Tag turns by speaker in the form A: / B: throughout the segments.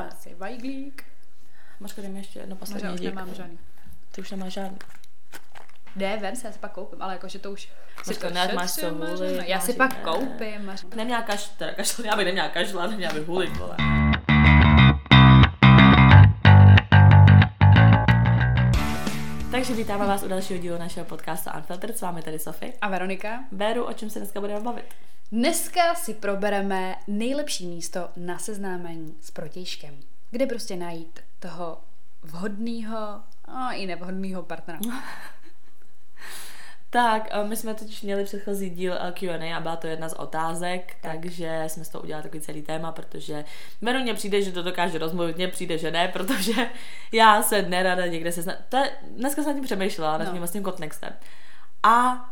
A: Asi vajglík.
B: Máš tady ještě jedno poslední
A: už
B: dík.
A: nemám žádný.
B: Ty už nemáš žádný.
A: Ne, vem se, já si pak koupím, ale jakože to už
B: Máš to ne, máš co hulit,
A: no, Já si
B: jít,
A: pak
B: ne.
A: koupím. Až...
B: Neměla kaš, teda kašlat, já bych neměla kašlat, neměla bych hulit, vole. Takže vítáme vás u dalšího dílu našeho podcastu Unfiltered, s vámi tady Sofie.
A: A Veronika?
B: Beru, o čem se dneska budeme bavit.
A: Dneska si probereme nejlepší místo na seznámení s protějškem. Kde prostě najít toho vhodného a i nevhodného partnera.
B: Tak, my jsme totiž měli předchozí díl eh, Q&A a byla to jedna z otázek, tak. takže jsme z toho udělali takový celý téma, protože Veroně přijde, že to dokáže rozmluvit, mně přijde, že ne, protože já se nerada někde se... To je, dneska jsem nad tím přemýšlela, nad
A: No.
B: tím vlastním kontextem. A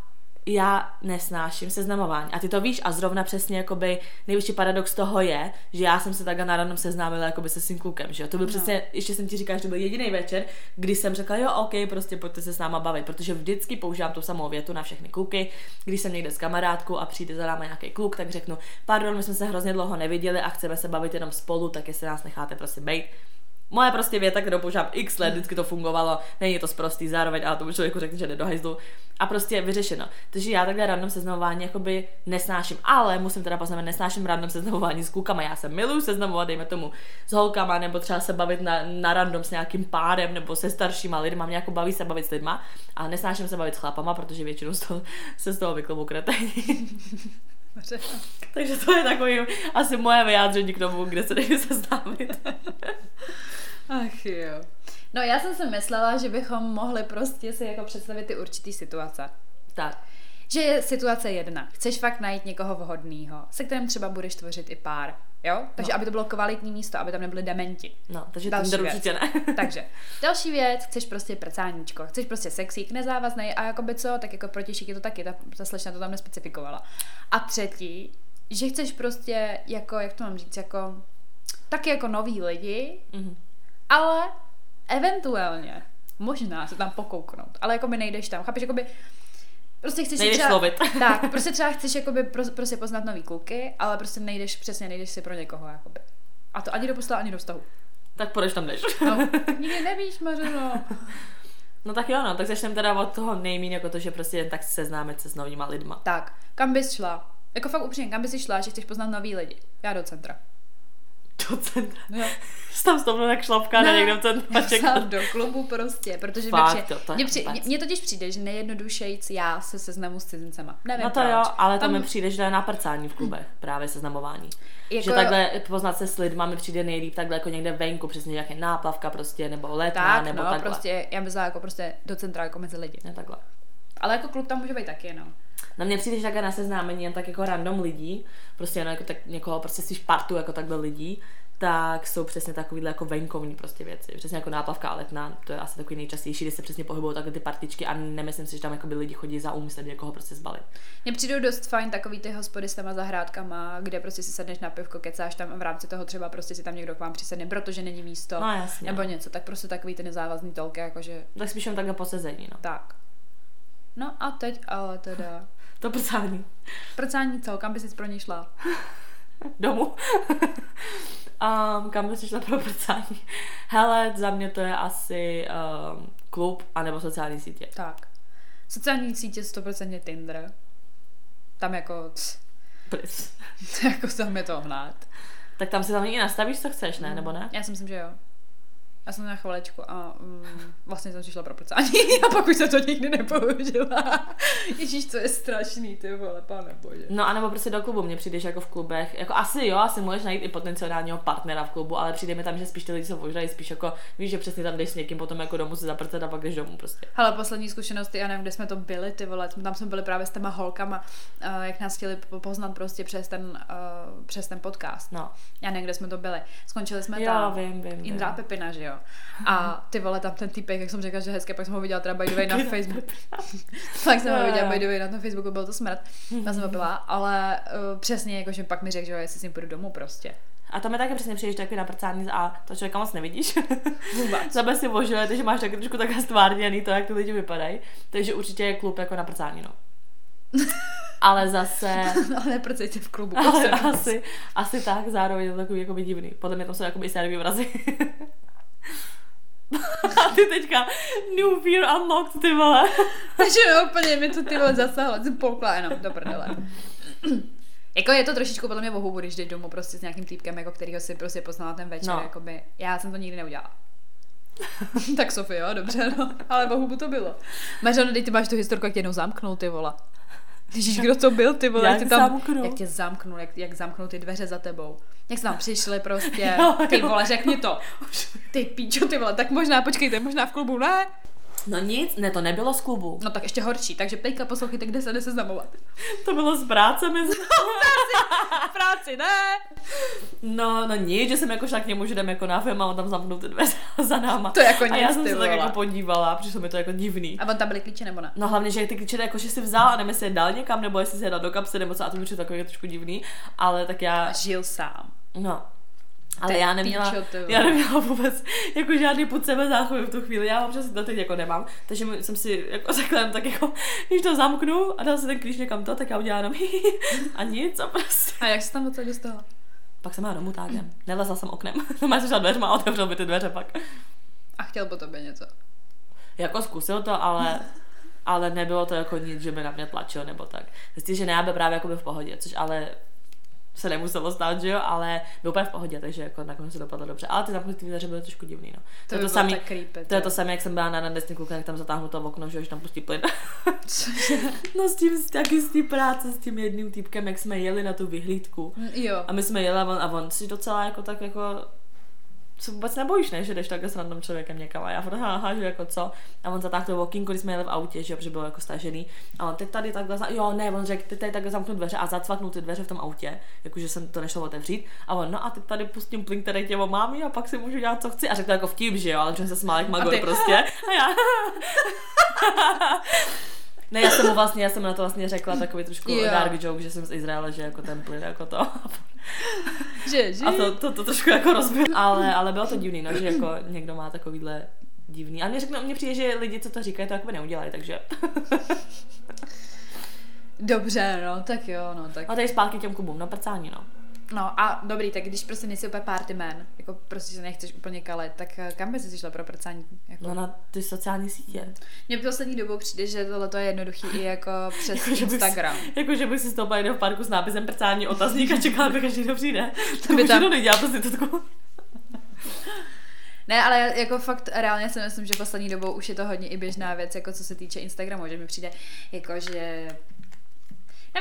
B: já nesnáším seznamování. A ty to víš a zrovna přesně jakoby největší paradox toho je, že já jsem se takhle na random seznámila jakoby se svým klukem, že jo. To byl
A: No.
B: přesně, ještě jsem ti říkala, že to byl jediný večer, kdy jsem řekla, jo, OK, prostě pojďte se s náma bavit, protože vždycky používám tu samou větu na všechny kluky, když jsem někde s kamarádkou a přijde za náma nějaký kluk, tak řeknu, pardon, my jsme se hrozně dlouho neviděli a chceme se bavit jenom spolu, tak jestli nás necháte prostě bejt. Moje prostě věta, kterou používám x let, vždycky to fungovalo, není to sprostý zároveň, ale tomu člověku řekne, že jde do hajzlu. A prostě vyřešeno. Takže já takhle random seznamování jakoby nesnáším, ale musím teda poznamenat, nesnáším random seznamování s klukama. Já se miluju seznamovat, dejme tomu, s holkama, nebo třeba se bavit na, na random s nějakým párem, nebo se staršíma lidma, mě jako baví se bavit s lidma, ale nesnáším se bavit s chlapama, protože většinou z toho, se z toho kretej. Takže to je takový asi moje vyjádření k tomu, kde se nejde seznámit.
A: Ach jo. No já jsem si myslela, že bychom mohli prostě si jako představit ty určitý situace.
B: tak.
A: Že je situace jedna. Chceš fakt najít někoho vhodného, se kterým třeba budeš tvořit i pár. Jo? Takže
B: No.
A: aby to bylo kvalitní místo, aby tam nebyli dementi.
B: No, takže
A: Další
B: Tinder
A: věc.
B: určitě ne.
A: Takže, další věc, chceš prostě prcáníčko, chceš prostě sexík, nezávazný a jakoby co, tak jako protějšík je to taky, ta, ta slečna to tam nespecifikovala. A třetí, že chceš prostě jako, jak to mám říct, jako, taky jako noví lidi,
B: Mhm.
A: Ale eventuálně možná se tam pokouknout, ale jako by nejdeš tam, chápeš, jakoby prostě chceš si
B: Nejdeš
A: třeba,
B: slovit.
A: tak, prostě třeba chceš jakoby pro, prostě poznat nový kluky, ale prostě nejdeš, přesně nejdeš si pro někoho, jakoby. A to ani do postele, ani do vztahu.
B: Tak proč tam jdeš?
A: No, nikdy nevíš, Mařeno.
B: No tak jo, no, tak začneme teda od toho nejmín, jako to, že prostě jen tak seznámit se s novýma lidma.
A: Tak, kam bys šla? Jako fakt upřímně, kam bys si šla, že chceš poznat nový lidi? Já do centra.
B: Do centra.
A: No,
B: tam stoupnu jak šlapka na někde v centru
A: šla do klubu prostě, protože
B: Fakt,
A: mi
B: to- to
A: mně, při, mně, mně totiž přijde, že nejjednodušejíc já se seznamu s cizincema. Nevím
B: No to
A: proč.
B: jo, ale to
A: Tam-
B: mi přijde, že to je na prcání v klubech, právě seznamování.
A: Jako-
B: Že takhle poznat se s lidma mi přijde nejlíp takhle jako někde venku, přesně nějaké náplavka prostě, nebo letná,
A: tak,
B: nebo
A: no,
B: takhle.
A: prostě, já myslela jako prostě do centra jako mezi lidi.
B: Ne, takhle.
A: Ale jako klub tam může být taky, no.
B: Na mě přijde, že takhle na seznámení jen tak jako random lidí, prostě jenom jako tak někoho, prostě si partu jako takhle lidí, tak jsou přesně takovýhle jako venkovní prostě věci. Přesně jako náplavka a letná, to je asi takový nejčastější, kde se přesně pohybují takhle ty partičky a nemyslím si, že tam jako by lidi chodí za úmyslem někoho prostě zbalit.
A: Mně přijdou dost fajn takový ty hospody s těma zahrádkama, kde prostě si sedneš na pivko, kecáš tam a v rámci toho třeba prostě si tam někdo k vám přisedne, protože není místo.
B: No jasně.
A: Nebo něco, tak prostě takový ty nezávazný tolky, jakože
B: Tak spíš jen takhle posezení, no.
A: tak. No a teď ale teda.
B: To prcání.
A: Prcání co, kam by si pro něj šla?
B: Domů. um, kam bys šla pro prcání? Hele, za mě to je asi um, klub anebo sociální sítě.
A: Tak. Sociální sítě 100% Tinder. Tam jako,
B: Pris.
A: jako tam je to hnát.
B: Tak tam si tam i nastavíš, co chceš, ne? Nebo ne?
A: Já si myslím, že jo. Já jsem na chvilečku a mm, vlastně jsem si šla pro prcání a pak už jsem to nikdy nepoužila. Ježíš, co je strašný, ty vole, pane bože.
B: No a nebo prostě do klubu, mně přijde, že jako v klubech, jako asi jo, asi můžeš najít i potenciálního partnera v klubu, ale přijde mi tam, že spíš ty lidi jsou možná spíš jako, víš, že přesně tam jdeš s někým, potom jako domů se zaprcet a pak jdeš domů prostě.
A: Hele, poslední zkušenosti, já nevím, kde jsme to byli, ty vole, tam jsme byli právě s těma holkama, uh, jak nás chtěli po- poznat prostě přes ten, uh, přes ten podcast.
B: No.
A: Já nevím, kde jsme to byli. Skončili jsme
B: Jo,
A: tam.
B: vím, vím,
A: Indra
B: vím.
A: Pepina, že jo? A ty vole, tam ten týpek, jak jsem řekla, že hezké, pak jsem ho viděla teda by the way na Facebooku. pak jsem ho viděla by the way na tom Facebooku, byl to smrt. Tam jsem byla, ale uh, přesně, jakože pak mi řekl, že jo, jestli s ním půjdu domů prostě.
B: A to mi taky přesně přijde, že takový na prcání a to člověka moc nevidíš.
A: Vůbec.
B: Sebe si vožilete, že máš taky trošku takhle stvárněný to, jak ty lidi vypadají. Takže určitě je klub jako na prcání, no. Ale zase...
A: Ale neprcejte v klubu.
B: Ale asi, asi tak, zároveň je to takový jakoby divný. Podle mě tam jsou jakoby sériový vrazy. A ty teďka New Fear Unlocked, ty vole.
A: Takže no, úplně mi to ty vole zasahlo, jsem polkla jenom do prdele. Jako je to trošičku podle mě hubu, když jdeš domů prostě s nějakým týpkem, jako kterýho si prostě poznala ten večer,
B: No.
A: jakoby. Já jsem to nikdy neudělala. tak Sofie, jo, dobře, no. Ale hubu to bylo. Mařano, teď ty máš tu historku, jak tě jednou zamknul, ty vola. Ježíš, kdo to byl, ty vole,
B: Jak
A: tě tam,
B: zamknul?
A: jak tě zamknul, jak, jak zamknul ty dveře za tebou. Jak jsme tam přišli prostě,
B: Jo,
A: ty
B: jo.
A: vole, řekni to. Ty píčo, ty vole, tak možná, počkejte, možná v klubu, ne?
B: No nic, ne, to nebylo z klubu.
A: No tak ještě horší, takže teďka poslouchejte, kde se jde seznamovat.
B: To bylo s práce mezi...
A: V práci, ne?
B: No, no nic, že jsem jako šla k němu, že jdem jako na film a on tam zamknul ty dveře za náma.
A: To jako
B: A já
A: nic,
B: jsem se tak jako podívala přišlo mi to jako divný.
A: A on tam byly klíče nebo ne?
B: No hlavně, že ty klíče jako, že si vzal a nevím, jestli je dal někam, nebo jestli si je dal do kapsy, nebo co, a to mi přišlo takový trošku divný, ale tak já,
A: Žil sám.
B: no, ale já neměla,
A: píčo,
B: já neměla vůbec jako žádný pod sebe záchovy v tu chvíli, já občas to teď jako nemám, takže jsem si jako řekla tak jako, když to zamknu a dal si ten klíč někam to, tak já udělám jenom a nic a prostě.
A: A jak se tam docela dostala?
B: Pak jsem já domů tágem, nelezla jsem oknem, no jsem šla dveřma a otevřel by ty dveře pak.
A: A chtěl po tobě něco.
B: Jako zkusil to, ale, ale nebylo to jako nic, že by na mě tlačil nebo tak. Zjistil, že ne, právě jako byl v pohodě, což ale se nemuselo stát, že jo, ale byl úplně v pohodě, takže jako nakonec se dopadlo dobře. Ale ty zamknutý dveře byly trošku divný, no.
A: To,
B: je
A: by
B: to samý,
A: creepy.
B: to je to samé, jak jsem byla na randesní kluka, jak tam zatáhnu to okno, že jo, že tam pustí plyn. No s tím, taky z té práce, s tím jedným týpkem, jak jsme jeli na tu vyhlídku.
A: Jo.
B: A my jsme jeli a on, a on si docela jako tak jako se vůbec nebojíš, ne, že jdeš takhle s random člověkem někam a já furt haha, že jako co. A on zatáhl to okýnko, když jsme jeli v autě, že jo, protože bylo jako stažený. A on teď tady takhle, za... jo ne, on řekl, teď tady takhle zamknu dveře a zacvaknul ty dveře v tom autě, jakože jsem to nešlo otevřít. A on, no a teď tady pustím plyn, který tě omámí a pak si můžu dělat, co chci. A řekl to jako vtip, že jo, ale že se smál jak magor prostě. A já. Ne, já jsem mu vlastně, já jsem na to vlastně řekla takový trošku
A: Jo.
B: dark joke, že jsem z Izraele, že jako ten plyn jako to.
A: Že, že?
B: A to, to, to trošku jako rozbil. Ale, ale bylo to divný, no, že jako někdo má takovýhle divný. A mě řekne, mně přijde, že lidi, co to říkají, to jako neudělají, takže.
A: Dobře, no, tak jo, no, tak.
B: A tady zpátky těm klubům, no prcání, no.
A: No a dobrý, tak když prostě nejsi úplně party man, jako prostě se nechceš úplně kalet, tak eh, kam bys si šla pro prcání? Jako?
B: No na ty sociální sítě.
A: Mně v poslední dobou přijde, že tohle je jednoduchý i jako přes
B: Jako, že bys-
A: Instagram.
B: Jako, že bych si stoupala někde v parku s nápisem prcání otazník a čekala, aby každý kdo přijde. To
A: by tam-
B: nedělá prostitutku.
A: Ne, ale jako fakt reálně si myslím, že poslední dobou už je to hodně i běžná věc, jako co se týče Instagramu, že mi přijde jako, že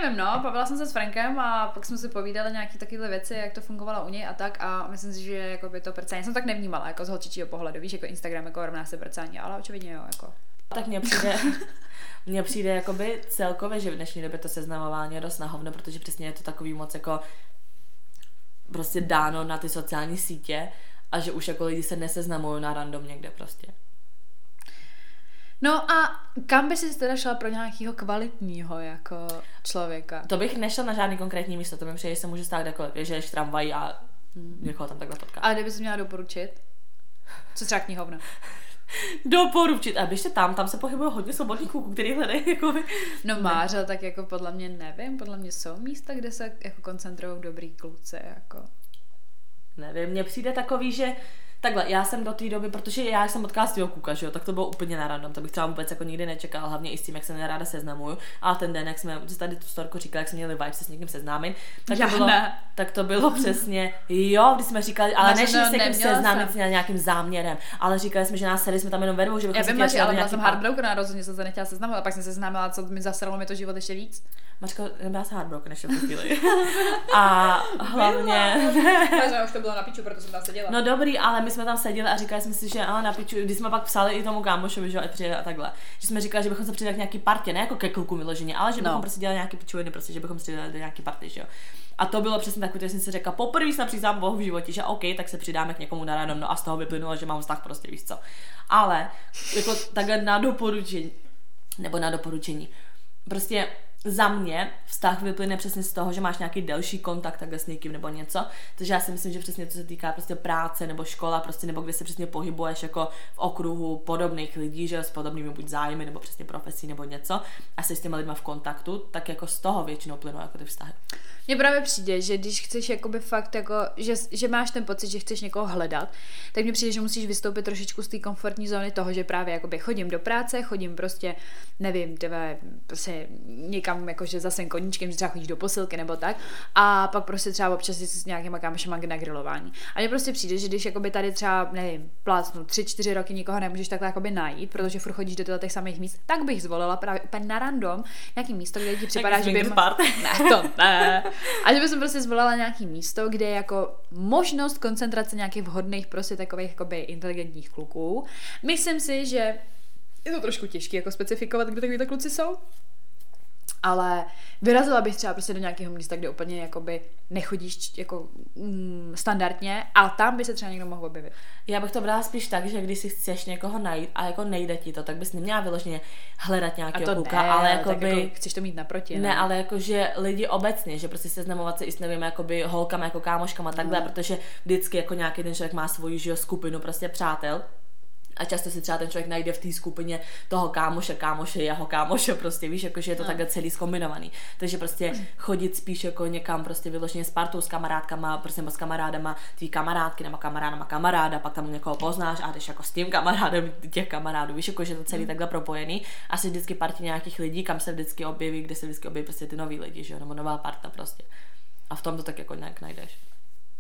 A: Nevím, no, bavila jsem se s Frankem a pak jsme si povídali nějaké takové věci, jak to fungovalo u něj a tak a myslím si, že jako by to prcání jsem tak nevnímala, jako z holčičího pohledu, víš, jako Instagram jako rovná se prcání, ale očividně jo, jako.
B: Tak mně přijde, mně přijde jakoby celkově, že v dnešní době to seznamování je dost na hovno, protože přesně je to takový moc jako prostě dáno na ty sociální sítě a že už jako lidi se neseznamují na random někde prostě.
A: No a kam by si teda šla pro nějakého kvalitního jako člověka?
B: To bych nešla na žádný konkrétní místo, to mi přijde, že se může stát kdekoliv, že jdeš v tramvaji a někoho tam takhle potká.
A: Ale kdyby si měla doporučit? Co třeba knihovna?
B: Doporučit, a běžte tam, tam se pohybují hodně svobodných kluků, který hledají jako
A: No Máře, tak jako podle mě nevím, podle mě jsou místa, kde se jako koncentrují dobrý kluci, jako.
B: Nevím, mně přijde takový, že takhle, já jsem do té doby, protože já jsem potkala svého kuka, že jo, tak to bylo úplně na random, to bych třeba vůbec jako nikdy nečekal, hlavně i s tím, jak se neráda seznamuju. A ten den, jak jsme tady tu storku říkali, jak jsme měli vibe se s někým seznámit, tak
A: Já
B: to bylo, tak to bylo přesně, jo, když jsme říkali, ale nešli
A: no,
B: se někým seznámit
A: jsem.
B: s nějakým záměrem, ale říkali jsme, že nás sedi jsme tam jenom ve dvou, že bychom
A: Já
B: se
A: vím, že, ale byla jsem heartbroken a rozhodně jsem se nechtěla seznamovat, a pak jsem se seznámila, co mi zasralo mi to život ještě víc.
B: Mačko, nebyla se heartbroken ještě v chvíli. A hlavně,
A: Takže už to bylo na piču, proto jsem tam seděla.
B: No dobrý, ale my jsme tam seděli a říkali jsme si, že ale na piču, když jsme pak psali i tomu kámošovi, že přijde a takhle. Že jsme říkali, že bychom se přidali k nějaký partě, ne jako ke kluku vyloženě, ale že bychom
A: No.
B: prostě dělali nějaký pičoviny, prostě, že bychom se přidali do nějaký party, že jo. A to bylo přesně takové, že jsem si řekla, poprvé jsem přiznám Bohu v životě, že OK, tak se přidáme k někomu na random, no a z toho vyplynulo, že mám vztah prostě, víš co. Ale jako takhle na doporučení, nebo na doporučení, prostě za mě vztah vyplyne přesně z toho, že máš nějaký delší kontakt takhle s někým nebo něco. Takže já si myslím, že přesně co se týká prostě práce nebo škola, prostě nebo kde se přesně pohybuješ jako v okruhu podobných lidí, že s podobnými buď zájmy nebo přesně profesí nebo něco a jsi s těma lidma v kontaktu, tak jako z toho většinou plynou jako ty vztahy.
A: Mně právě přijde, že když chceš jakoby fakt jako, že, že máš ten pocit, že chceš někoho hledat, tak mně přijde, že musíš vystoupit trošičku z té komfortní zóny toho, že právě jakoby chodím do práce, chodím prostě, nevím, tebe, prostě někam jakože zase koníčkem, že třeba chodíš do posilky nebo tak, a pak prostě třeba občas s nějakýma kámošema na grilování. A mně prostě přijde, že když jakoby tady třeba, nevím, plácnu tři, čtyři roky nikoho nemůžeš takhle jakoby najít, protože furt chodíš do těch samých míst, tak bych zvolila právě úplně na random nějaký místo, kde ti připadá, že by... Ne, to ne. A že bych prostě zvolila nějaký místo, kde je jako možnost koncentrace nějakých vhodných prostě takových jakoby inteligentních kluků. Myslím si, že je to trošku těžké jako specifikovat, kde takovýhle kluci jsou ale vyrazila bych třeba prostě do nějakého místa, kde úplně jakoby nechodíš jako mm, standardně a tam by se třeba někdo mohl objevit.
B: Já bych to brala spíš tak, že když si chceš někoho najít a jako nejde ti to, tak bys neměla vyloženě hledat nějakého kluka,
A: ne,
B: ale
A: jako
B: by,
A: jako chceš to mít naproti.
B: Ne, ne ale jako že lidi obecně, že prostě seznamovat se i s nevím, jakoby holkama, jako kámoškama takhle, no. protože vždycky jako nějaký ten člověk má svoji že skupinu prostě přátel a často si třeba ten člověk najde v té skupině toho kámoše, kámoše, jeho kámoše, prostě víš, jakože je to no. takhle celý zkombinovaný. Takže prostě chodit spíš jako někam prostě vyloženě s partou, s kamarádkama, prostě s kamarádama, tvý kamarádky nebo kamarádama kamaráda, pak tam někoho poznáš a jdeš jako s tím kamarádem těch kamarádů, víš, jakože je to celý mm. takhle propojený. Asi vždycky partě nějakých lidí, kam se vždycky objeví, kde se vždycky objeví prostě ty noví lidi, že jo, nebo nová parta prostě. A v tom to tak jako nějak najdeš.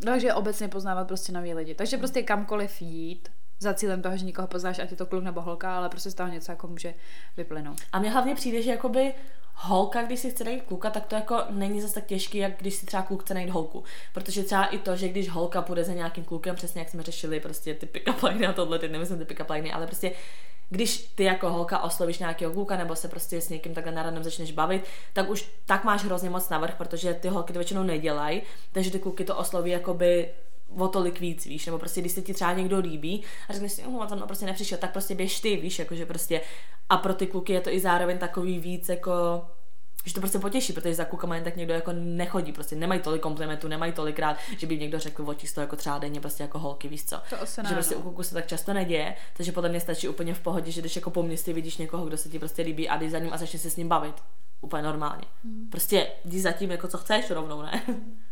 A: Takže obecně poznávat prostě nový lidi. Takže prostě kamkoliv jít, za cílem toho, že někoho poznáš, ať je to kluk nebo holka, ale prostě z toho něco jako může vyplynout.
B: A mně hlavně přijde, že jakoby holka, když si chce najít kluka, tak to jako není zase tak těžký, jak když si třeba kluk chce najít holku. Protože třeba i to, že když holka půjde za nějakým klukem, přesně jak jsme řešili, prostě ty pick-up liny a tohle, ty nemyslím ty pick-up liny, ale prostě když ty jako holka oslovíš nějakého kluka nebo se prostě s někým takhle na začneš bavit, tak už tak máš hrozně moc navrh, protože ty holky to většinou nedělají, takže ty kluky to osloví jakoby o tolik víc, víš, nebo prostě když se ti třeba někdo líbí a řekneš si, oh, tam prostě nepřišel, tak prostě běž ty, víš, jakože prostě a pro ty kluky je to i zároveň takový víc jako že to prostě potěší, protože za klukama jen tak někdo jako nechodí, prostě nemají tolik komplimentů, nemají tolikrát, že by někdo řekl očisto jako třeba denně prostě jako holky, víš co.
A: To
B: že prostě u kluku se tak často neděje, takže podle mě stačí úplně v pohodě, že když jako po městě vidíš někoho, kdo se ti prostě líbí a jdeš za ním a začneš se s ním bavit. Úplně normálně. Hmm. Prostě jdi za tím, jako co chceš rovnou, ne?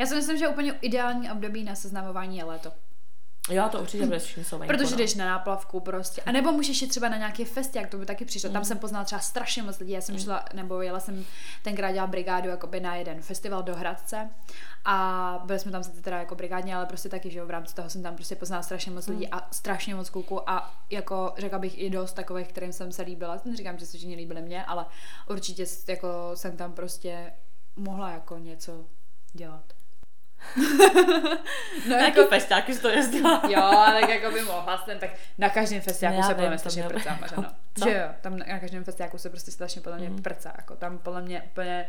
A: Já si myslím, že úplně ideální období na seznamování je léto.
B: Jo, to určitě bude všichni jsou
A: Protože jdeš na náplavku prostě. A nebo můžeš jít třeba na nějaký fest, jak to by taky přišlo. Mm. Tam jsem poznala třeba strašně moc lidí. Já jsem mm. šla, nebo jela jsem tenkrát dělala brigádu jakoby na jeden festival do Hradce. A byli jsme tam teda jako brigádně, ale prostě taky, že jo, v rámci toho jsem tam prostě poznala strašně moc lidí mm. a strašně moc kluků a jako řekla bych i dost takových, kterým jsem se líbila. Neříkám, že se všichni líbili mě, ale určitě jako jsem tam prostě mohla jako něco dělat.
B: no jako festiáky to jezdila.
A: jo, tak jako by mohla jsem, tak na každém festiáku no, se podle mě strašně prcá. Že jo, tam na každém festiáku se prostě strašně podle mě mm. prcá, jako tam podle mě úplně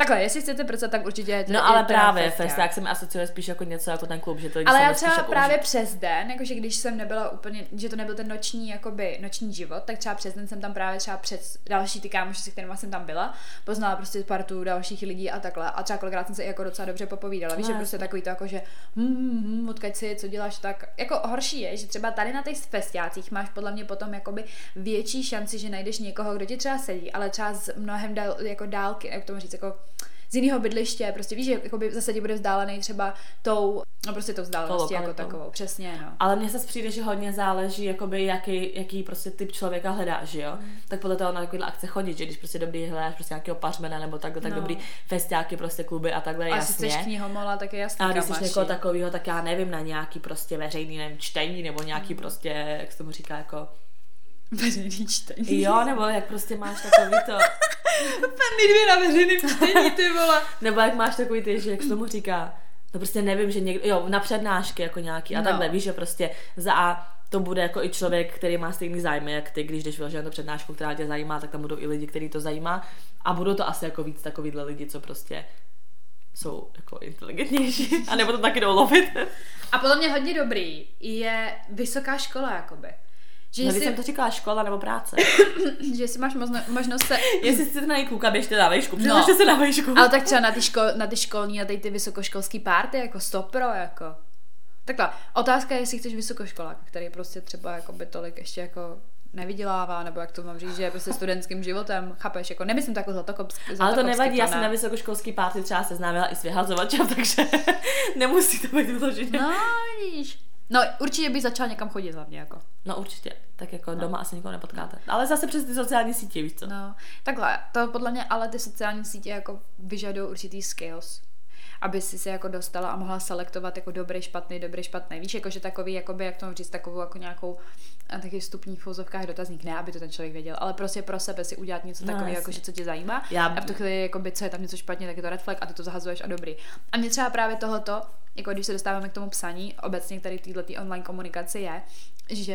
A: Takhle, jestli chcete prcat, tak určitě
B: to No ale právě, festiák se mi asociuje spíš jako něco jako ten klub, že to
A: Ale já třeba jako právě užít. přes den, jakože když jsem nebyla úplně, že to nebyl ten noční, jakoby, noční život, tak třeba přes den jsem tam právě třeba přes další ty kámoši, se kterými jsem tam byla, poznala prostě partu dalších lidí a takhle. A třeba kolikrát jsem se jako docela dobře popovídala. Víš, no, že prostě takový to jako, že hm, hm, hm, odkaď si, co děláš, tak jako horší je, že třeba tady na těch festiácích máš podle mě potom jakoby větší šanci, že najdeš někoho, kdo ti třeba sedí, ale třeba z mnohem dál, jako dálky, jak to říct, jako z jiného bydliště, prostě víš, že jakoby zase ti bude vzdálený třeba tou, no prostě tou vzdáleností jako takovou, přesně, no.
B: Ale mně se přijde, že hodně záleží, jakoby jaký, jaký prostě typ člověka hledáš, že jo? Mm. Tak podle toho na takovýhle akce chodit, že když prostě dobrý hledáš prostě nějakého pařmena nebo takhle, tak no. dobrý festiáky, prostě kluby a takhle, a jasně. A
A: jsi knihomola, tak je jasný,
B: A když jsi někoho takového, tak já nevím, na nějaký prostě veřejný, nevím, čtení nebo nějaký mm. prostě, jak se tomu říká, jako
A: Veřejný čtení.
B: Jo, nebo jak prostě máš takový to...
A: Penny dvě na veřejným čtení, ty vole.
B: nebo jak máš takový ty, že jak se tomu říká, no prostě nevím, že někdo, jo, na přednášky jako nějaký a no. takhle, víš, že prostě za A to bude jako i člověk, který má stejný zájmy, jak ty, když jdeš vyloženě na přednášku, která tě zajímá, tak tam budou i lidi, který to zajímá a budou to asi jako víc takovýhle lidi, co prostě jsou jako inteligentnější, a nebo to taky jdou lovit.
A: A podle mě hodně dobrý je vysoká škola, jakoby Že
B: No,
A: si,
B: když jsem to říkala škola nebo práce.
A: že si máš možno, možnost se...
B: Jestli chcete najít kluka, běžte na vejšku.
A: No.
B: Se na vejšku.
A: Ale tak třeba na ty, škol, na ty školní, na ty, ty vysokoškolský párty, jako stopro, jako. Takhle, otázka je, jestli chceš vysokoškolák, který prostě třeba jako by tolik ještě jako nevydělává, nebo jak to mám říct, že je prostě studentským životem, chápeš, jako nemyslím to jako zlatokopsky,
B: Ale to nevadí, já jsem na vysokoškolský párty třeba seznámila i s vyhazovačem, takže nemusí to být vyloženě.
A: No, vidíš. No, určitě bych začala někam chodit hlavně, jako.
B: No určitě, tak jako doma asi nikoho nepotkáte. Ale zase přes ty sociální sítě, víš co?
A: No, takhle, to podle mě, ale ty sociální sítě jako vyžadují určitý skills aby si se jako dostala a mohla selektovat jako dobrý, špatný, dobrý, špatný. Víš, jakože takový, jakoby, jak to říct, takovou jako nějakou a taky vstupní v fouzovkách dotazník, ne, aby to ten člověk věděl, ale prostě pro sebe si udělat něco
B: No,
A: takového,
B: jasně.
A: jako, že co tě zajímá.
B: Já-
A: A v tu chvíli, jakoby, co je tam něco špatně, tak je to red flag a ty to zahazuješ a dobrý. A mě třeba právě tohoto, jako když se dostáváme k tomu psaní, obecně tady této online komunikaci je, že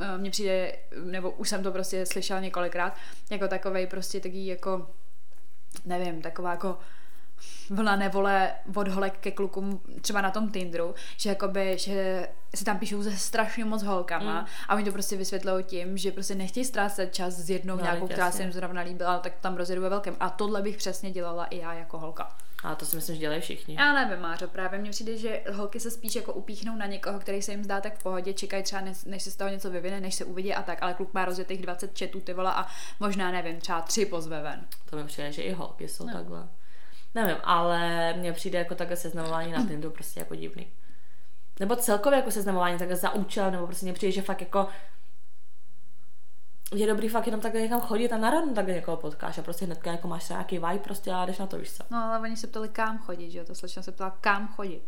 A: eh, mně přijde, nebo už jsem to prostě slyšela několikrát, jako takovej prostě taký jako, nevím, taková jako vlna nevole od holek ke klukům třeba na tom Tinderu, že jakoby, že si tam píšou ze strašně moc holkama
B: Mm.
A: a oni to prostě vysvětlují tím, že prostě nechtějí ztrácet čas s jednou
B: No,
A: nějakou, která se jim zrovna líbila, tak tam rozjedu ve velkém. A tohle bych přesně dělala i já jako holka.
B: A to si myslím, že dělají všichni.
A: Já nevím, Mářo, právě mně přijde, že holky se spíš jako upíchnou na někoho, který se jim zdá tak v pohodě, čekají třeba, než, než se z toho něco vyvine, než se uvidí a tak, ale kluk má rozjetých 20 četů ty vole a možná, nevím, třeba tři pozve ven.
B: To mi přijde, že i holky jsou
A: No.
B: takhle. Nevím, ale mně přijde jako takhle seznamování na Tinderu prostě jako divný. Nebo celkově jako seznamování takhle za účel, nebo prostě mně přijde, že fakt jako je dobrý fakt jenom takhle někam chodit a najednou takhle někoho potkáš a prostě hnedka jako máš nějaký vibe prostě a jdeš na to, víš co.
A: No ale oni se ptali, kam chodit, že jo, ta slečna se ptala, kam chodit.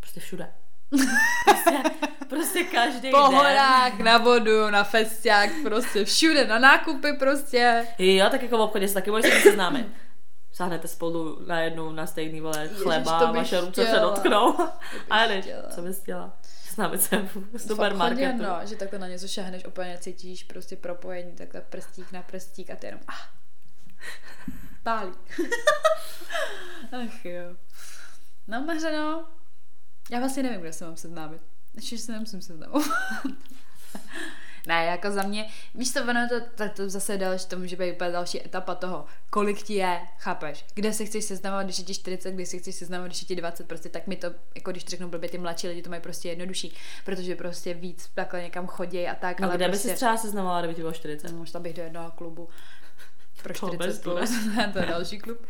B: Prostě všude. Prostě, prostě každý
A: Po
B: den.
A: horách, na vodu, na festiák, prostě všude, na nákupy prostě.
B: Jo, tak jako v obchodě se taky můžete seznámit. Sáhnete spolu na jednu, na stejný vole chleba
A: to
B: a vaše ruce se dotknou. A jdeš,
A: chtěla.
B: co bys chtěla? Seznámit se v supermarketu.
A: no, že takhle na něco šahneš, úplně cítíš prostě propojení, takhle prstík na prstík a ty jenom ah, pálí. Ach jo. No, Mařeno, já vlastně nevím, kde se mám seznámit. Ještě se nemusím seznamovat. Ne, jako za mě, víš co, ono to, to, to zase další, to může být úplně další etapa toho, kolik ti je, chápeš, kde se chceš seznamovat, když je ti 40, kde se chceš seznamovat, když je ti 20, prostě tak mi to, jako když to řeknu blbě, ty mladší lidi to mají prostě jednodušší, protože prostě víc takhle někam chodí a tak,
B: No,
A: ale
B: kde by
A: prostě,
B: si třeba seznamovala, kdyby ti bylo 40?
A: No, možná bych do jednoho klubu pro
B: To
A: 40
B: bez
A: plus, to je další klub.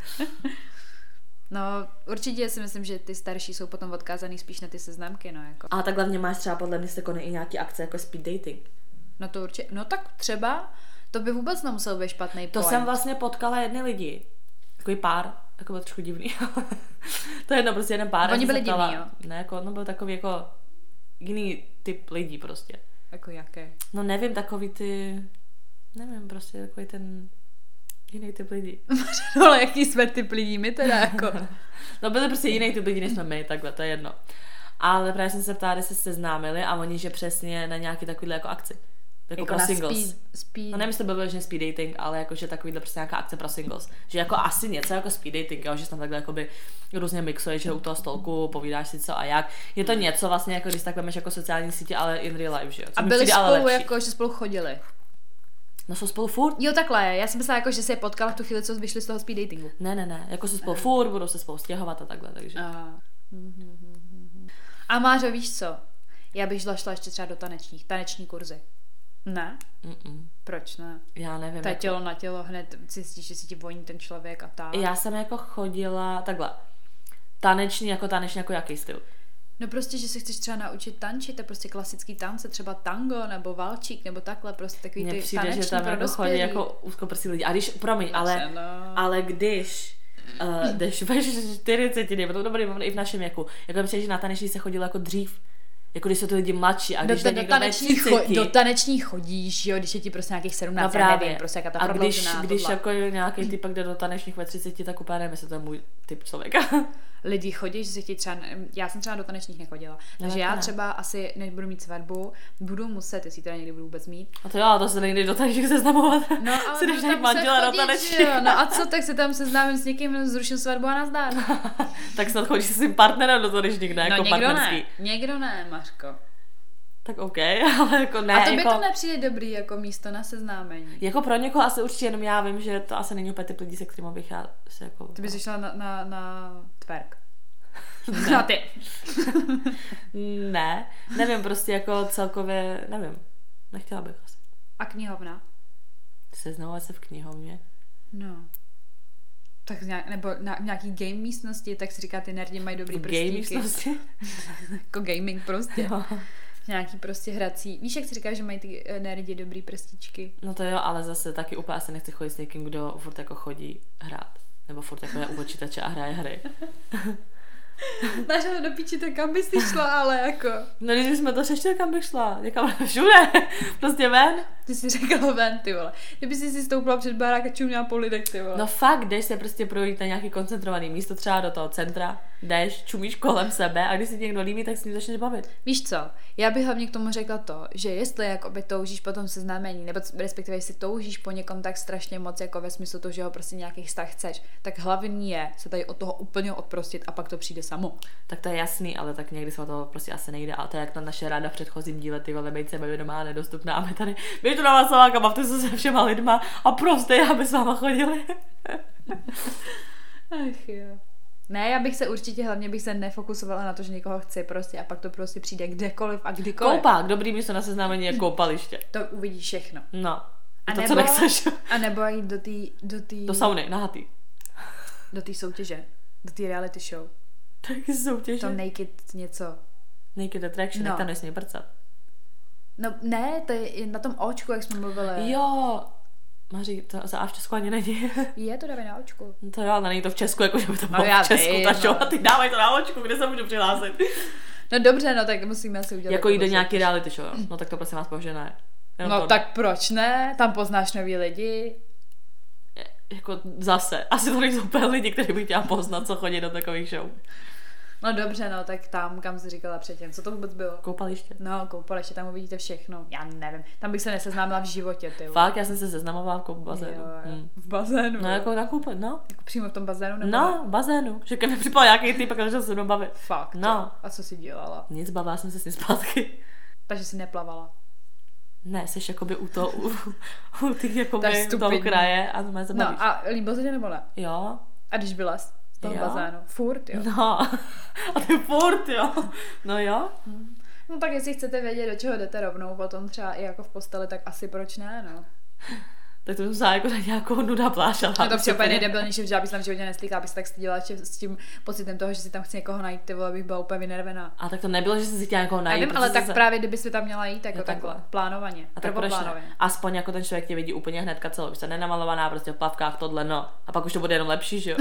A: No, určitě si myslím, že ty starší jsou potom odkázaný spíš na ty seznamky, no, jako.
B: A tak hlavně máš třeba podle mě se konají i nějaký akce jako speed dating.
A: No to určitě, no tak třeba, to by vůbec nemusel být špatný
B: To
A: point.
B: jsem vlastně potkala jedny lidi. Takový pár, jako byl trošku divný. to je jedno, prostě jeden pár.
A: Oni byli divný, jo?
B: Ne, jako, no byl takový jako jiný typ lidí prostě.
A: Jako jaké?
B: No nevím, takový ty, nevím, prostě takový ten jiný typ lidí.
A: No, ale jaký jsme typ lidí, my teda jako.
B: No byli prostě jiný typ lidí, než jsme my, takhle, to je jedno. Ale právě jsem se ptala, kde se seznámili a oni, že přesně na nějaký takovýhle jako akci. Jako,
A: jako
B: pro
A: na
B: singles.
A: speed, speed.
B: No nevím, jestli to byl vyloženě speed dating, ale jakože takovýhle prostě nějaká akce pro singles. Že jako asi něco jako speed dating, jo? že se tam takhle jakoby různě mixuješ, že u toho stolku povídáš si co a jak. Je to něco vlastně, jako když tak vemeš jako sociální sítě, ale in real life, že jo? Co
A: a byli
B: přijde ale
A: spolu,
B: lepší.
A: jako, že spolu chodili.
B: No jsou spolu furt?
A: Jo, takhle, já jsem myslela, jako, že se je potkala v tu chvíli, co vyšli z toho speed datingu.
B: Ne, ne, ne, jako jsou spolu furt, budou se spolu stěhovat a takhle, takže.
A: A, a Mářo, víš co? Já bych šla, šla ještě třeba do tanečních, taneční kurzy. Ne?
B: Mm-mm.
A: Proč ne?
B: Já nevím.
A: To je
B: jako-
A: tělo na tělo, hned zjistíš, že si ti voní ten člověk a tak.
B: Já jsem jako chodila takhle. Taneční jako taneční jako jaký styl?
A: No prostě, že se chceš třeba naučit tančit, to je prostě klasický tance, třeba tango nebo valčík nebo takhle, prostě takový
B: Mně
A: ty
B: přijde,
A: taneční
B: že tam jako chodí jako úzkoprsí lidi. A když, promiň, ale,
A: No.
B: ale když uh, jdeš ve 40, nebo to dobrý, i v našem věku, jako přijde, že na taneční se chodilo jako dřív. Jako když jsou ty lidi mladší a
A: do,
B: když
A: do, do,
B: někdo ve
A: taneční
B: 30.
A: cho, do taneční chodíš, jo, když je ti prostě nějakých 17,
B: No právě.
A: nevím, prostě jaká ta
B: a když, když
A: tohle.
B: jako nějaký typ jde do tanečních ve 30, tak úplně nevím, jestli to je můj typ člověka.
A: lidi chodí, že se chtějí třeba, já jsem třeba do tanečních nechodila, takže
B: taky
A: já
B: ne.
A: třeba asi, než budu mít svatbu, budu muset, jestli teda někdy budu vůbec mít.
B: A to jo, to se nejde do tanečních seznamovat.
A: No, ale budu
B: najít
A: tam
B: manžela do tanečních.
A: No a co, tak se tam seznámím s někým, zruším svatbu a nazdar.
B: tak snad chodíš se svým partnerem do tanečních, ne
A: no
B: jako
A: někdo
B: partnerský.
A: ne, někdo ne, Mařko.
B: tak OK, ale jako ne.
A: A to by
B: jako,
A: to nepřijde dobrý jako místo na seznámení.
B: jako pro někoho asi určitě jenom já vím, že to asi není úplně typ lidí, se kterým bych já se jako...
A: Ty bys šla na, na, na twerk. Na ty.
B: ne, nevím, prostě jako celkově, nevím. Nechtěla bych asi.
A: A knihovna?
B: Seznamovat se v knihovně.
A: No. Tak nějak, nebo na, v nějaký game místnosti, tak si říká, ty nerdi mají dobrý prstíky.
B: místnosti.
A: Jako gaming prostě.
B: Jo.
A: Nějaký prostě hrací. Víš, jak si říká, že mají ty eh, nerdi dobrý prstíčky?
B: No to jo, ale zase taky úplně asi nechci chodit s někým, kdo furt jako chodí hrát. Nebo furt jako je u počítače a hraje hry.
A: Máš do píči, tak kam bys šla, ale jako.
B: No když jsme to řešili, kam bych šla? Někam všude. Prostě ven.
A: Ty jsi říkala ven, ty vole. Kdyby jsi si stoupila před barák a čuměla po lidech, ty vole.
B: No fakt, jdeš se prostě projít na nějaký koncentrovaný místo, třeba do toho centra, jdeš, čumíš kolem sebe a když si někdo líbí, tak s ním začneš bavit.
A: Víš co, já bych hlavně k tomu řekla to, že jestli jakoby toužíš po tom seznámení, nebo respektive jestli toužíš po někom tak strašně moc, jako ve smyslu toho, že ho prostě nějaký vztah chceš, tak hlavní je se tady od toho úplně odprostit a pak to přijde samo.
B: Tak to je jasný, ale tak někdy se o to prostě asi nejde. A to je jak ta naše ráda v předchozím díle, ty vole, být sebevědomá a nedostupná. A my tady, běž tu na Václaváka, bavte se se všema lidma a prostě, aby s váma chodili.
A: Ach jo. Ne, já bych se určitě, hlavně bych se nefokusovala na to, že někoho chci prostě a pak to prostě přijde kdekoliv a kdykoliv.
B: Koupák, dobrý místo na seznámení je koupaliště.
A: To uvidíš všechno.
B: No.
A: A
B: to,
A: nebo,
B: co nechceš.
A: A nebo jít do té do tý,
B: Do sauny, nahatý.
A: do tý soutěže, do té reality show.
B: Taky soutěž.
A: To naked něco.
B: Naked Attraction,
A: No.
B: no. tam nesmí prcat.
A: No ne, to je na tom očku, jak jsme mluvili.
B: Jo, Maří, to za A v Česku ani není.
A: Je to dávaj na očku.
B: No to jo, ale není to v Česku, jako že by to
A: No
B: bylo
A: já
B: v Česku,
A: vím,
B: ta
A: no.
B: show, ty dávaj to na očku, kde se můžu přihlásit.
A: No dobře, no tak musíme asi udělat.
B: jako jít do
A: takovou
B: nějaký
A: soutěž.
B: reality show, no tak to prosím vás bože ne. Jenom
A: No
B: to,
A: tak proč ne? Tam poznáš nový lidi.
B: Jako zase, asi to nejsou úplně lidi, kteří bych chtěla poznat, co chodí do takových show.
A: No dobře, no tak tam, kam jsi říkala předtím. Co to vůbec bylo?
B: Koupaliště.
A: No, koupaliště, tam uvidíte všechno. Já nevím. Tam bych se neseznámila v životě, ty.
B: Fakt, já jsem se seznamovala v kou- bazénu.
A: Jo, jo.
B: Hmm.
A: V bazénu.
B: No
A: jo.
B: jako na koupe, no.
A: jako přímo v tom bazénu nebo
B: No, v bazénu. Že ke mi připal nějaký typ a začal se mnou bavit.
A: Fakt.
B: No.
A: A co jsi dělala?
B: Nic, bavila jsem se s ním zpátky.
A: Takže jsi neplavala.
B: Ne, jsi jakoby u toho, u, u těch jakoby, toho kraje a to mě se bavíš.
A: No a líbil se ti nebo ne?
B: Jo,
A: A když byla toho
B: Jo.
A: bazénu? Furt, jo.
B: no. A ty furt, jo. No jo.
A: No tak jestli chcete vědět, do čeho jdete rovnou, potom třeba i jako v posteli, tak asi proč ne, no.
B: Tak to jsem se jako na nějakou nuda plášala.
A: No to přijde úplně nejdebilnější, že já bych tam životě neslíkala, abych se tak styděla že s tím pocitem toho, že si tam chci někoho najít, ty vole, bych byla úplně vynervená.
B: A tak to nebylo, že jsi si chtěla někoho
A: Já
B: najít.
A: vím,
B: protože
A: ale tak
B: se-
A: právě, kdyby si tam měla jít, jako
B: Jo,
A: takhle,
B: takhle.
A: plánovaně,
B: A tak proč ne? Aspoň jako ten člověk tě vidí úplně hnedka celou. Už se nenamalovaná, prostě v plavkách, tohle, no. A pak už to bude jenom lepší, že jo?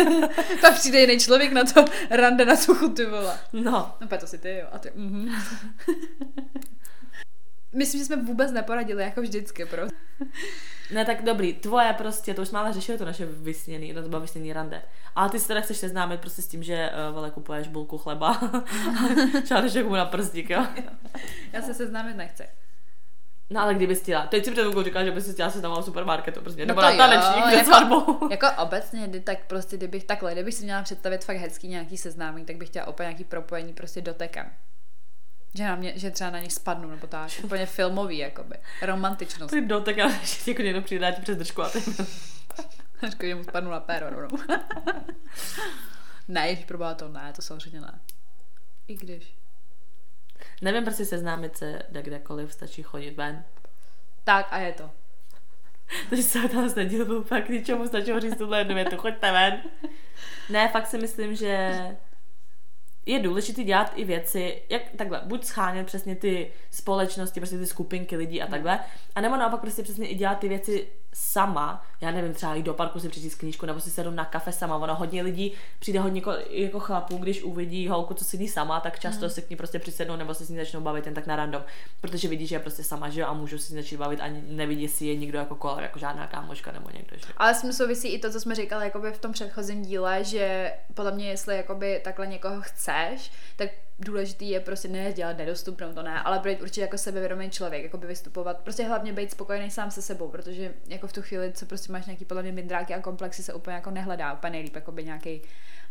A: Pak přijde jiný člověk na to rande na suchu, ty vole.
B: No.
A: No, to si ty, jo. A ty, mhm. Myslím, že jsme vůbec neporadili, jako vždycky, prostě.
B: Ne, tak dobrý, tvoje prostě, to už jsme ale řešili to naše vysněný, to byla vysněný rande. Ale ty se teda chceš seznámit prostě s tím, že uh, vole kupuješ bulku chleba, šáhneš mu na prstík, jo?
A: Já se seznámit nechci.
B: No ale kdybys chtěla, teď si před chvilkou říkala, že bys si chtěla seznamovat v supermarketu, prostě, nebo
A: No
B: na
A: to
B: tanečník
A: jako-
B: svatbou.
A: Jako obecně, kdy tak prostě, kdybych takhle, kdybych si měla představit fakt hezký nějaký seznámení, tak bych chtěla úplně nějaký propojení prostě dotekem. Že, na mě, že třeba na něj spadnu, nebo tak, úplně filmový, jakoby. Romantičnost.
B: Ty dotek, ale že jako někdo přijde ti přes držku a ty...
A: Říkám, že mu spadnu na péro rovnou. ne, když probá to ne, to samozřejmě ne. I když.
B: Nevím, prostě seznámit se jde kdekoliv, stačí chodit ven.
A: Tak a je to.
B: Takže se tam neděl byl fakt k ničemu, stačilo říct tuhle jednu větu, choďte ven. Ne, fakt si myslím, že je důležité dělat i věci, jak takhle, buď schánět přesně ty společnosti, prostě ty skupinky lidí a takhle, a nebo naopak prostě přesně i dělat ty věci sama, já nevím, třeba jít do parku si přečíst knížku, nebo si sednout na kafe sama, ono hodně lidí, přijde hodně jako, jako chlapů, když uvidí holku, co sedí sama, tak často si k ní prostě přisednou, nebo se s ní začnou bavit jen tak na random, protože vidí, že je prostě sama, že jo, a můžou si s ní začít bavit a nevidí si je nikdo jako kola, jako žádná kámoška nebo někdo, že.
A: Ale s tím souvisí i to, co jsme říkali jakoby v tom předchozím díle, že podle mě, jestli jakoby takhle někoho chceš, tak důležitý je prostě ne dělat nedostupnou, to ne, ale být určitě jako sebevědomý člověk, jako by vystupovat, prostě hlavně být spokojený sám se sebou, protože jako v tu chvíli, co prostě máš nějaký podle mě mindráky a komplexy, se úplně jako nehledá, úplně nejlíp, jako by nějaký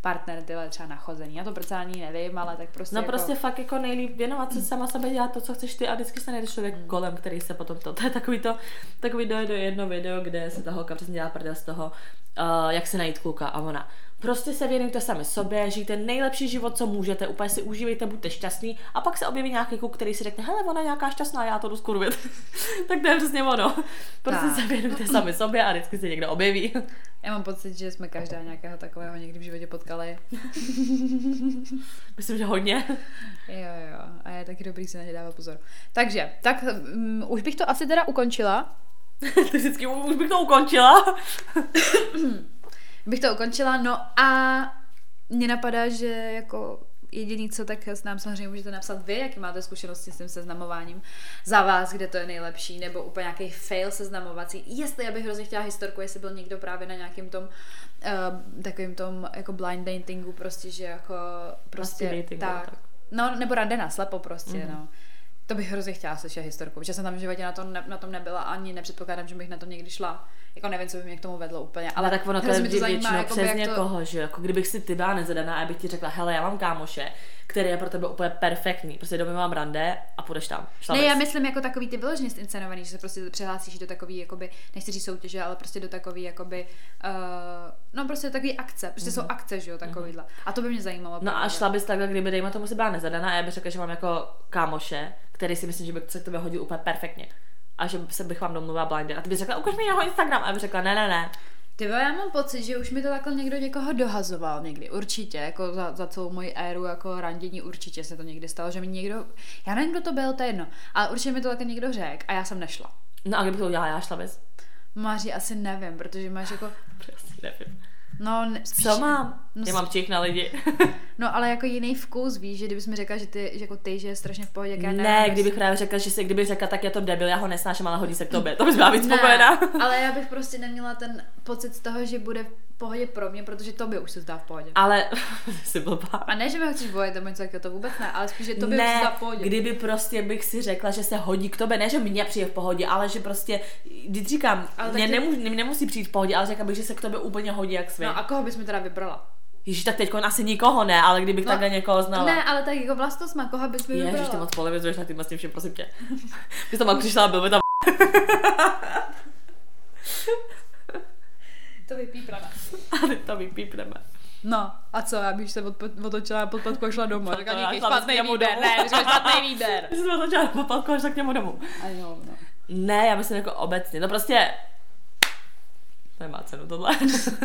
A: partner, tyhle třeba nachozený. Já to prostě ani nevím, ale tak prostě.
B: No
A: jako...
B: prostě fakt jako nejlíp věnovat se sama sebe, dělat to, co chceš ty a vždycky se najde člověk mm. kolem, který se potom to, to je takový to, takový do, do jedno video, kde se ta holka přesně dělá prdel z toho, uh, jak se najít kluka a ona, Prostě se věnujte sami sobě, žijte nejlepší život, co můžete, úplně si užívejte, buďte šťastný a pak se objeví nějaký kluk, který si řekne, hele, ona je nějaká šťastná, já to jdu skurvit. tak to je přesně ono. Prostě tak. se věnujte sami sobě a vždycky se někdo objeví.
A: Já mám pocit, že jsme každá nějakého takového někdy v životě potkali.
B: Myslím, že hodně.
A: Jo, jo. A je taky dobrý si na ně dávat pozor. Takže, tak um, už bych to asi teda ukončila.
B: Ty vždycky už bych to ukončila.
A: bych to ukončila, no a mně napadá, že jako jediný co, tak nám samozřejmě můžete napsat vy, jaký máte zkušenosti s tím seznamováním za vás, kde to je nejlepší, nebo úplně nějaký fail seznamovací. Jestli já bych hrozně chtěla historku, jestli byl někdo právě na nějakým tom uh, takovým tom jako blind datingu, prostě, že jako prostě
B: datingu, tak, tak.
A: No, nebo rande na slepo prostě, mm-hmm. no. To bych hrozně chtěla slyšet historku, protože jsem tam v životě na tom, ne, na tom nebyla ani nepředpokládám, že bych na tom někdy šla jako nevím, co by mě k tomu vedlo úplně.
B: Ale, ale tak ono to je vždy většinou jako přes někoho, to... že jako kdybych si ty byla nezadaná a bych ti řekla, hele, já mám kámoše, který je pro tebe úplně perfektní. Prostě domů mám rande a půjdeš tam.
A: Šla ne, já myslím jako takový ty vyloženě inscenovaný, že se prostě přihlásíš do takový, jakoby, nechci říct soutěže, ale prostě do takový, jakoby, uh, no prostě takový akce, prostě mm-hmm. jsou mhm. akce, že jo, takovýhle. Mm-hmm. A to by mě zajímalo.
B: No a šla bys takhle, kdyby dejme tomu si byla nezadaná a já bych řekla, že mám jako kámoše, který si myslím, že by se k tebe hodil úplně perfektně a že se bych vám domluvila blinded. A ty bys řekla, ukaž mi jeho Instagram. A bych řekla, ne, ne, ne.
A: Ty já mám pocit, že už mi to takhle někdo někoho dohazoval někdy, určitě, jako za, za celou moji éru jako randění určitě se to někdy stalo, že mi někdo, já nevím, kdo to byl, to je jedno, ale určitě mi to takhle někdo řekl a já jsem nešla.
B: No a kdybych to udělala, já šla bez?
A: Máří, asi nevím, protože máš jako...
B: Asi nevím.
A: No, ne,
B: spíš, Co mám? No, Já mám čich na lidi.
A: no, ale jako jiný vkus, víš, že kdybys mi řekla, že ty, že jako ty, že je strašně v pohodě, jak já
B: ne, ne kdybych právě řekla, že si, kdybych řekla, tak je to debil, já ho nesnáším, ale hodí se k tobě. To bys byla víc spokojená.
A: ale já bych prostě neměla ten pocit z toho, že bude pohodě pro mě, protože to by už se zdá v pohodě.
B: Ale jsi blbá.
A: A ne, že mi chceš bojit nebo něco to vůbec ne, ale spíš, že to by ne, už se zdá v pohodě.
B: kdyby prostě bych si řekla, že se hodí k tobě, ne, že mě přijde v pohodě, ale že prostě, když říkám, ale mě, ty... nemusí, nemusí přijít v pohodě, ale řekla bych, že se k tobě úplně hodí jak svý.
A: No a koho bys mi teda vybrala?
B: Ježíš, tak teď asi nikoho ne, ale kdybych no, takhle někoho znala.
A: Ne, ale tak jako vlastnost má, koho bys mi vybrala?
B: Ježíš, ty moc polemizuješ na tím s tím všem, prosím tě. Ty tam přišla a byl by tam
A: To vypípneme.
B: Ale to vypípneme.
A: No, a co, já bych se otočila na podpadku a šla domů. Říkala, díky, špatný výběr, ne, říkala, špatný výběr.
B: Že jsem otočila na podpadku a šla k němu domů.
A: A jo, no.
B: Ne, já myslím jako obecně, no prostě to nemá cenu tohle.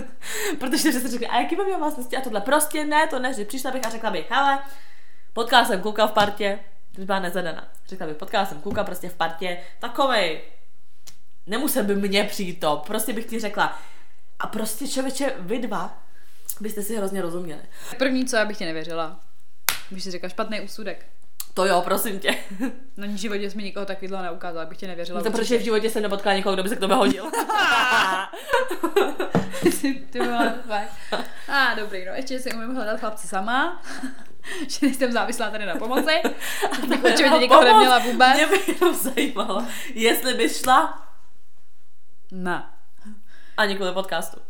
B: Protože se řekli, a jaký mám měl vlastnosti a tohle. Prostě ne, to neři. Přišla bych a řekla bych, hele, potkala jsem kluka v partě, to byla nezadaná. Řekla bych, potkala jsem kluka prostě v partě, takovej, nemusel by mě přijít to, prostě bych ti řekla, a prostě člověče, vy dva byste si hrozně rozuměli.
A: První, co já bych ti nevěřila, bych si řekla špatný úsudek.
B: To jo, prosím tě.
A: No v životě jsi mi nikoho takovýhle neukázal, abych tě nevěřila.
B: No to protože v životě jsem nepotkala někoho, kdo by se k tobě hodil.
A: ty fakt. A ah, dobrý, no ještě si umím hledat chlapce sama. že nejsem závislá tady na pomoci. Určitě nikoho neměla vůbec.
B: Mě by jenom zajímalo, jestli bys šla.
A: Ne.
B: Ani kvůli podcastu.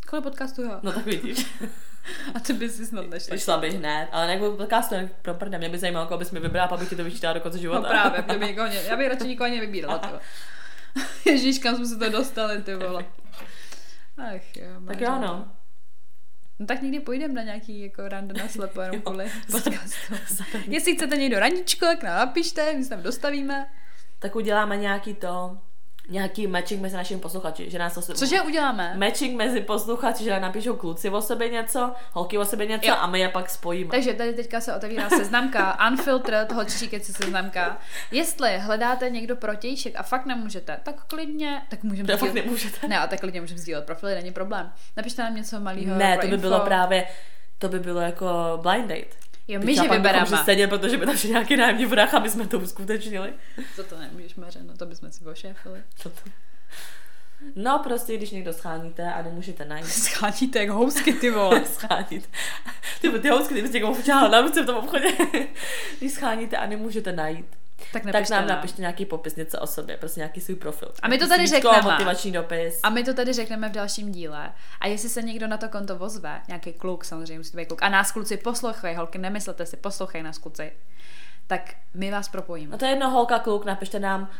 A: Kvůli podcastu, jo.
B: No tak vidíš.
A: A ty bys si snad nešla.
B: Šla bych hned, ale kvůli podcastu, ne pro prde. Mě by zajímalo, koho bys mi vybrala, pak bych ti to vyčítala do konce života.
A: No právě, mě by já bych radši nikoho nevybírala. Tyvo. Ježíš, kam jsme se to dostali, ty vole. Ach jo,
B: Tak jo, no.
A: No tak někdy půjdeme na nějaký jako rande na slepo, jenom kvůli podcastu. Jestli chcete někdo raničko, tak nám napište, my se tam dostavíme.
B: Tak uděláme nějaký to, nějaký matching mezi našimi posluchači, že nás to
A: Cože uděláme?
B: Matching mezi posluchači, že napíšou kluci o sobě něco, holky o sobě něco jo. a my je pak spojíme.
A: Takže tady teďka se otevírá seznamka, unfiltered, holčičí keci seznamka. Jestli hledáte někdo protějšek a fakt nemůžete, tak klidně, tak můžeme
B: sdílet. fakt nemůžete.
A: Ne, a tak klidně můžeme sdílet profily, není problém. Napište nám něco malého.
B: Ne, to by info. bylo právě, to by bylo jako blind date.
A: Jo, my, že vybereme.
B: sedět, protože by tam šli nějaký nájemní vrah, aby jsme to uskutečnili.
A: Co to nemůžeš, Maře, no to bychom si ošéfili.
B: Co to? No prostě, když někdo scháníte a nemůžete najít.
A: Scháníte jak housky, ty vole.
B: scháníte. Ty, ty housky, ty bys někomu včáhla na ruce v tom obchodě. když scháníte a nemůžete najít.
A: Tak,
B: tak nám napište nějaký popis něco o sobě, prostě nějaký svůj profil.
A: A my to tady řekneme.
B: motivační dopis.
A: A my to tady řekneme v dalším díle. A jestli se někdo na to konto vozve, nějaký kluk, samozřejmě musí být kluk, a nás kluci poslouchají, holky, nemyslete si, poslouchají nás kluci, tak my vás propojíme.
B: No to je jedno holka, kluk, napište nám,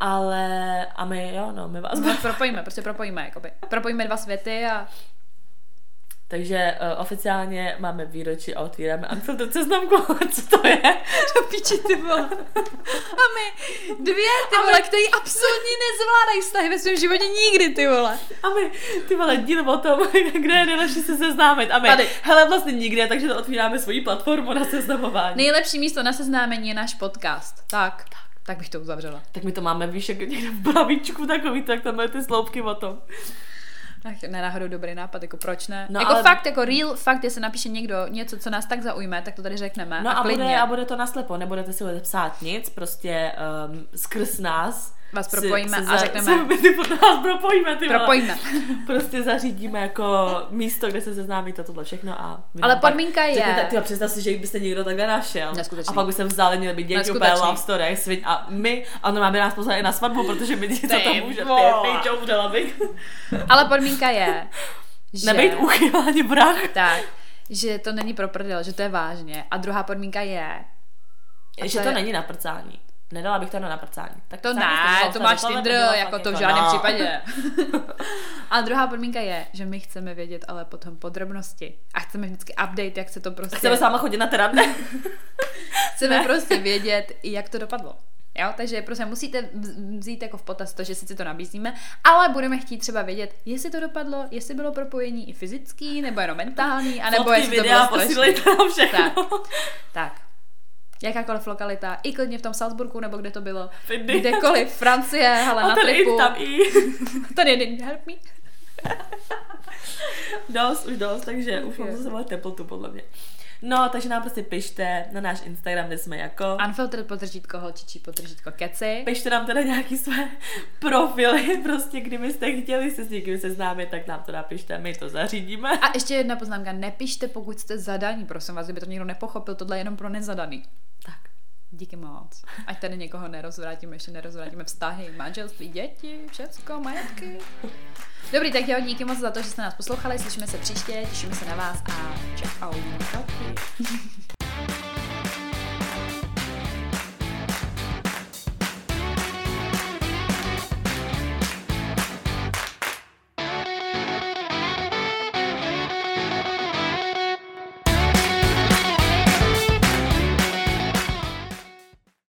B: ale a my, jo, no, my vás...
A: My propojíme, prostě propojíme, jakoby. Propojíme dva světy a
B: takže uh, oficiálně máme výročí a otvíráme unfiltered seznamku. Co to je?
A: To píči, ty vole. A my dvě, ty vole, my... který absolutně nezvládají vztahy ve svém životě nikdy, ty vole.
B: A my, ty vole, díl o tom, kde je nejlepší se seznámit. A my, Tady. hele, vlastně nikde, takže to otvíráme svoji platformu na seznamování.
A: Nejlepší místo na seznámení je náš podcast. Tak. tak. Tak bych to uzavřela.
B: Tak my to máme, víš, jak někde v bravíčku takový, tak tam ty sloupky o tom.
A: Ach, ne, náhodou dobrý nápad, jako proč ne? No, jako ale... fakt, jako real fakt, jestli napíše někdo něco, co nás tak zaujme, tak to tady řekneme.
B: No
A: a,
B: a, bude, a bude to naslepo, nebudete si psát nic, prostě um, skrz nás
A: vás propojíme si, a řekneme...
B: Si, ty nás propojíme, ty
A: Propojíme.
B: prostě zařídíme jako místo, kde se seznámíte tohle všechno a...
A: Ale podmínka je...
B: Řeknete, tyjo, představ si, že byste někdo takhle našel. A pak byste vzali, měli být děti úplně love story, svit, a my, a ono máme nás pozvat i na svatbu, protože my co to může, ty, umřela bych.
A: Ale podmínka je,
B: že... Nebejt uchyvání brach.
A: Tak, že to není pro prdel, že to je vážně. A druhá podmínka je...
B: Že to, to je... není na prcání. Nedala bych to na naprcání.
A: Tak to ne, to máš Tinder, jako to v žádném no. případě. a druhá podmínka je, že my chceme vědět ale potom podrobnosti. A chceme vždycky update, jak se to prostě...
B: Chceme sama chodit na terapii.
A: chceme ne. prostě vědět, jak to dopadlo. Jo, takže prostě musíte vzít jako v potaz to, že si to nabízíme, ale budeme chtít třeba vědět, jestli to dopadlo, jestli bylo propojení i fyzický, nebo jenom mentální, anebo jestli to bylo
B: všechno.
A: Tak, tak jakákoliv lokalita, i klidně v tom Salzburgu, nebo kde to bylo, Findy. kdekoliv, Francie, hele,
B: A
A: na tripu.
B: tam i.
A: ten jeden, help me.
B: dost, už dost, takže už mám zase teplotu, podle mě. No, takže nám prostě pište na náš Instagram, kde jsme jako...
A: Unfiltered potržítko holčičí potržítko keci.
B: Pište nám teda nějaký své profily, prostě kdybyste chtěli se s někým seznámit, tak nám to napište, my to zařídíme.
A: A ještě jedna poznámka, nepište, pokud jste zadaní, prosím vás, kdyby to někdo nepochopil, tohle je jenom pro nezadaný. Díky moc. Ať tady někoho nerozvrátíme, ještě nerozvrátíme vztahy, manželství, děti, všecko, majetky. Dobrý, tak jo, díky moc za to, že jste nás poslouchali, slyšíme se příště, těšíme se na vás a čau. čau.